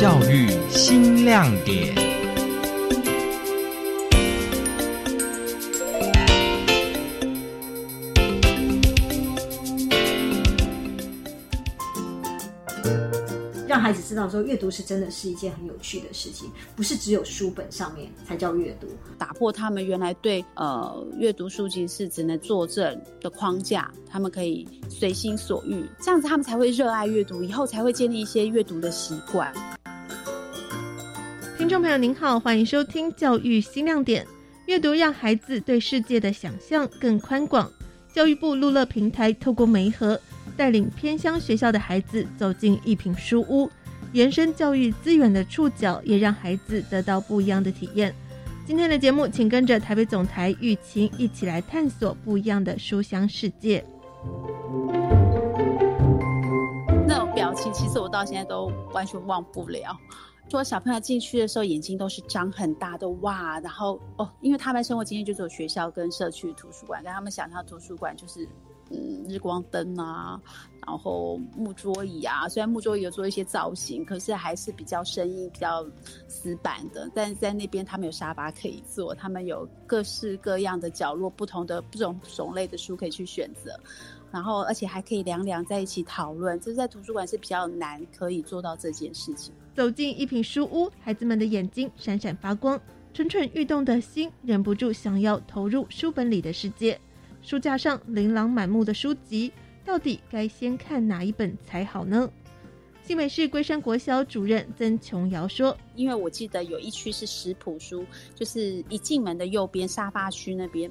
教育新亮点。让孩子知道说，阅读是真的是一件很有趣的事情，不是只有书本上面才叫阅读。打破他们原来对呃阅读书籍是只能作证的框架，他们可以随心所欲，这样子他们才会热爱阅读，以后才会建立一些阅读的习惯。听众朋友您好，欢迎收听教育新亮点。阅读让孩子对世界的想象更宽广。教育部路乐平台透过媒合，带领偏乡学校的孩子走进一品书屋，延伸教育资源的触角，也让孩子得到不一样的体验。今天的节目，请跟着台北总台玉琴一起来探索不一样的书香世界。那种表情，其实我到现在都完全忘不了。说小朋友进去的时候，眼睛都是张很大的哇，然后哦，因为他们生活经验就只有学校跟社区图书馆，但他们想象图书馆就是嗯日光灯啊，然后木桌椅啊，虽然木桌椅有做一些造型，可是还是比较生硬、比较死板的。但是在那边，他们有沙发可以坐，他们有各式各样的角落，不同的不同种类的书可以去选择，然后而且还可以两两在一起讨论，这在图书馆是比较难可以做到这件事情。走进一品书屋，孩子们的眼睛闪闪发光，蠢蠢欲动的心忍不住想要投入书本里的世界。书架上琳琅满目的书籍，到底该先看哪一本才好呢？新北市龟山国小主任曾琼瑶说：“因为我记得有一区是食谱书，就是一进门的右边沙发区那边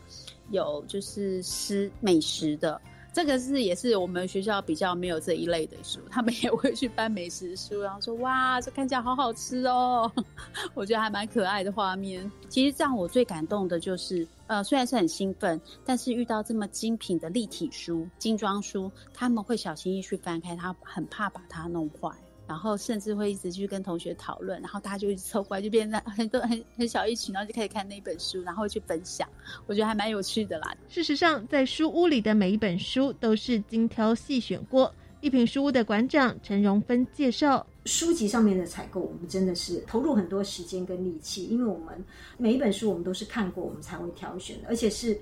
有就是吃美食的。”这个是也是我们学校比较没有这一类的书，他们也会去翻美食书，然后说哇，这看起来好好吃哦，我觉得还蛮可爱的画面。其实让我最感动的就是，呃，虽然是很兴奋，但是遇到这么精品的立体书、精装书，他们会小心翼翼去翻开，他很怕把它弄坏。然后甚至会一直去跟同学讨论，然后大家就一直凑过来，就变成很多很很小一群，然后就开始看那本书，然后去分享。我觉得还蛮有趣的啦。事实上，在书屋里的每一本书都是精挑细选过。一品书屋的馆长陈荣芬介绍，书籍上面的采购，我们真的是投入很多时间跟力气，因为我们每一本书我们都是看过，我们才会挑选的，而且是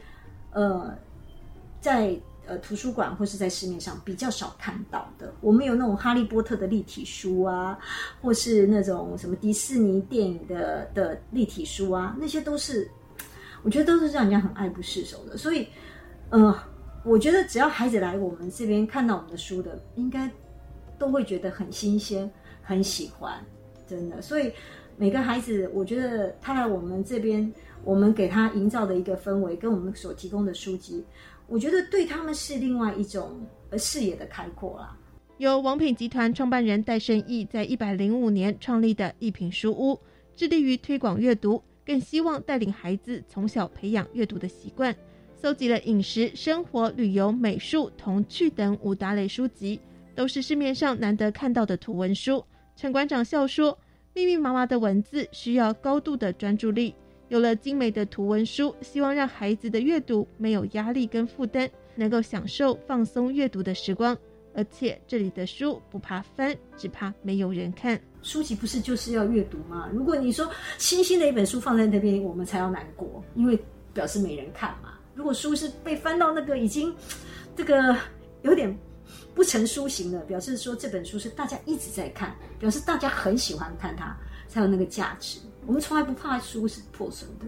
呃在。呃，图书馆或是在市面上比较少看到的，我们有那种哈利波特的立体书啊，或是那种什么迪士尼电影的的立体书啊，那些都是，我觉得都是让人家很爱不释手的。所以，呃，我觉得只要孩子来我们这边看到我们的书的，应该都会觉得很新鲜，很喜欢，真的。所以每个孩子，我觉得他来我们这边，我们给他营造的一个氛围，跟我们所提供的书籍。我觉得对他们是另外一种视野的开阔啦。由王品集团创办人戴胜义在一百零五年创立的一品书屋，致力于推广阅读，更希望带领孩子从小培养阅读的习惯。搜集了饮食、生活、旅游、美术、童趣等五大类书籍，都是市面上难得看到的图文书。陈馆长笑说：“密密麻麻的文字需要高度的专注力。”有了精美的图文书，希望让孩子的阅读没有压力跟负担，能够享受放松阅读的时光。而且这里的书不怕翻，只怕没有人看。书籍不是就是要阅读吗？如果你说新鲜的一本书放在那边，我们才要难过，因为表示没人看嘛。如果书是被翻到那个已经这个有点不成书形了，表示说这本书是大家一直在看，表示大家很喜欢看它，才有那个价值。我们从来不怕书是破损的。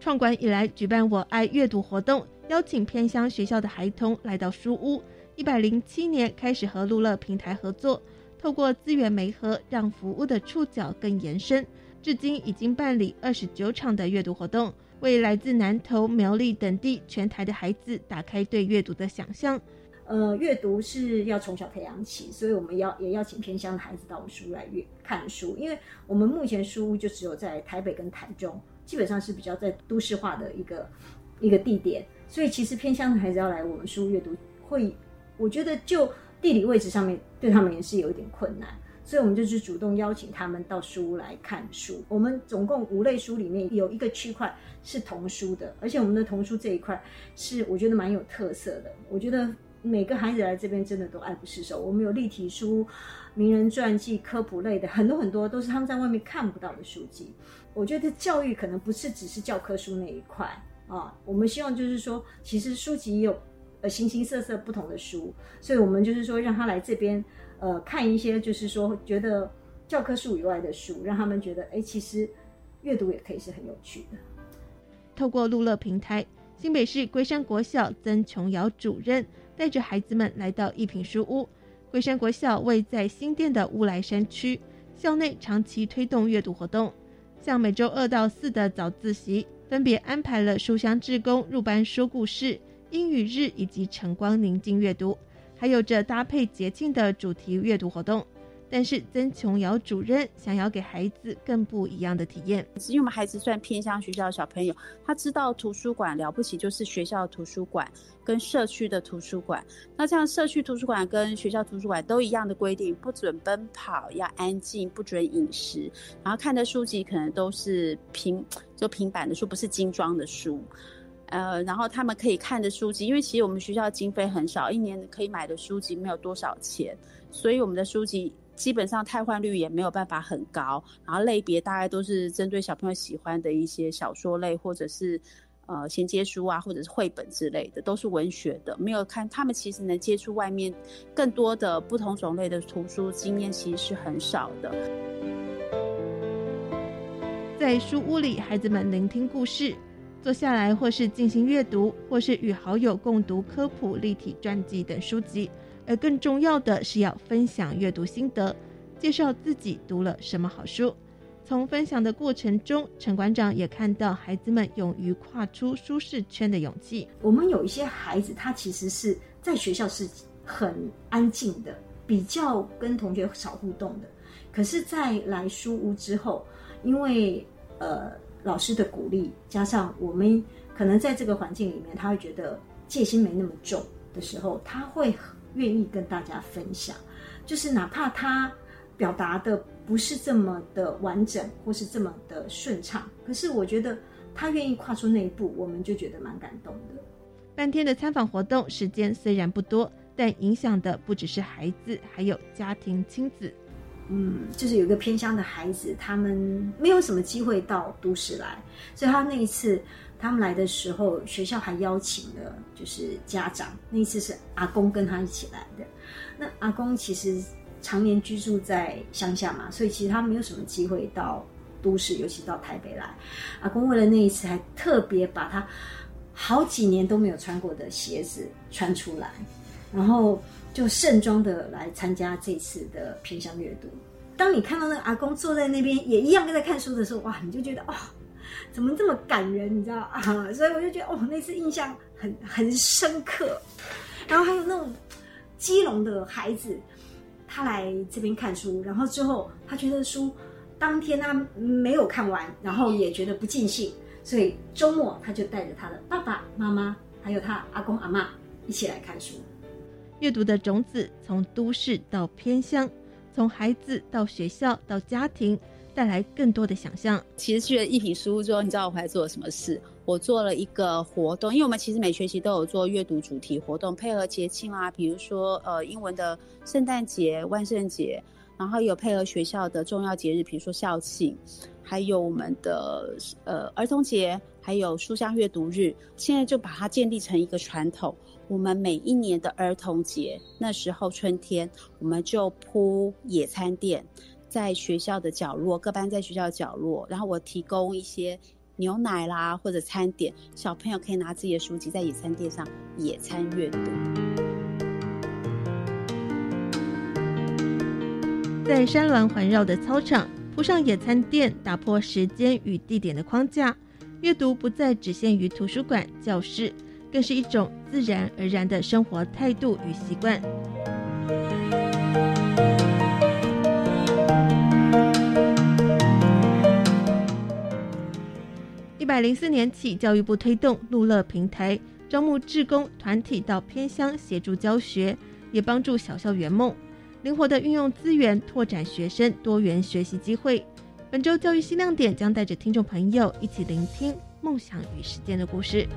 创馆以来举办“我爱阅读”活动，邀请偏乡学校的孩童来到书屋。一百零七年开始和路乐平台合作，透过资源媒合，让服务的触角更延伸。至今已经办理二十九场的阅读活动，为来自南投、苗栗等地全台的孩子打开对阅读的想象。呃，阅读是要从小培养起，所以我们要也邀请偏乡的孩子到我们书屋来阅看书。因为我们目前书屋就只有在台北跟台中，基本上是比较在都市化的一个一个地点，所以其实偏乡的孩子要来我们书屋阅读，会我觉得就地理位置上面对他们也是有一点困难，所以我们就是主动邀请他们到书屋来看书。我们总共五类书里面有一个区块是童书的，而且我们的童书这一块是我觉得蛮有特色的，我觉得。每个孩子来这边真的都爱不释手。我们有立体书、名人传记、科普类的，很多很多都是他们在外面看不到的书籍。我觉得教育可能不是只是教科书那一块啊，我们希望就是说，其实书籍也有呃形形色色不同的书，所以我们就是说让他来这边呃看一些就是说觉得教科书以外的书，让他们觉得哎，其实阅读也可以是很有趣的。透过路乐平台，新北市龟山国小曾琼瑶主任带着孩子们来到一品书屋。龟山国小位在新店的乌来山区，校内长期推动阅读活动，像每周二到四的早自习，分别安排了书香志工入班说故事、英语日以及晨光宁静阅读，还有着搭配节庆的主题阅读活动。但是曾琼瑶主任想要给孩子更不一样的体验，因为我们孩子算偏向学校的小朋友，他知道图书馆了不起，就是学校的图书馆跟社区的图书馆。那这样社区图书馆跟学校图书馆都一样的规定，不准奔跑，要安静，不准饮食，然后看的书籍可能都是平就平板的书，不是精装的书。呃，然后他们可以看的书籍，因为其实我们学校经费很少，一年可以买的书籍没有多少钱，所以我们的书籍。基本上汰换率也没有办法很高，然后类别大概都是针对小朋友喜欢的一些小说类，或者是呃衔接书啊，或者是绘本之类的，都是文学的。没有看他们其实能接触外面更多的不同种类的图书经验，其实是很少的。在书屋里，孩子们聆听故事，坐下来或是进行阅读，或是与好友共读科普、立体传记等书籍。而更重要的是要分享阅读心得，介绍自己读了什么好书。从分享的过程中，陈馆长也看到孩子们勇于跨出舒适圈的勇气。我们有一些孩子，他其实是在学校是很安静的，比较跟同学少互动的。可是，在来书屋之后，因为呃老师的鼓励，加上我们可能在这个环境里面，他会觉得戒心没那么重的时候，他会。愿意跟大家分享，就是哪怕他表达的不是这么的完整，或是这么的顺畅，可是我觉得他愿意跨出那一步，我们就觉得蛮感动的。半天的参访活动时间虽然不多，但影响的不只是孩子，还有家庭亲子。嗯，就是有一个偏乡的孩子，他们没有什么机会到都市来，所以他那一次。他们来的时候，学校还邀请了，就是家长。那一次是阿公跟他一起来的。那阿公其实常年居住在乡下嘛，所以其实他没有什么机会到都市，尤其到台北来。阿公为了那一次，还特别把他好几年都没有穿过的鞋子穿出来，然后就盛装的来参加这次的偏乡阅读。当你看到那个阿公坐在那边，也一样在看书的时候，哇，你就觉得哦。怎么这么感人？你知道啊？所以我就觉得哦，那次印象很很深刻。然后还有那种基隆的孩子，他来这边看书，然后之后他觉得书当天他没有看完，然后也觉得不尽兴，所以周末他就带着他的爸爸妈妈，还有他阿公阿妈一起来看书。阅读的种子从都市到偏乡，从孩子到学校到家庭。带来更多的想象。其实去了一品书屋之后，你知道我还做了什么事？我做了一个活动，因为我们其实每学期都有做阅读主题活动，配合节庆啊，比如说呃英文的圣诞节、万圣节，然后有配合学校的重要节日，比如说校庆，还有我们的呃儿童节，还有书香阅读日。现在就把它建立成一个传统，我们每一年的儿童节那时候春天，我们就铺野餐垫。在学校的角落，各班在学校角落，然后我提供一些牛奶啦或者餐点，小朋友可以拿自己的书籍在野餐垫上野餐阅读。在山峦环绕的操场铺上野餐垫，打破时间与地点的框架，阅读不再只限于图书馆、教室，更是一种自然而然的生活态度与习惯。一百零四年起，教育部推动路乐平台，招募志工团体到偏乡协助教学，也帮助小校圆梦，灵活的运用资源，拓展学生多元学习机会。本周教育新亮点将带着听众朋友一起聆听梦想与实践的故事。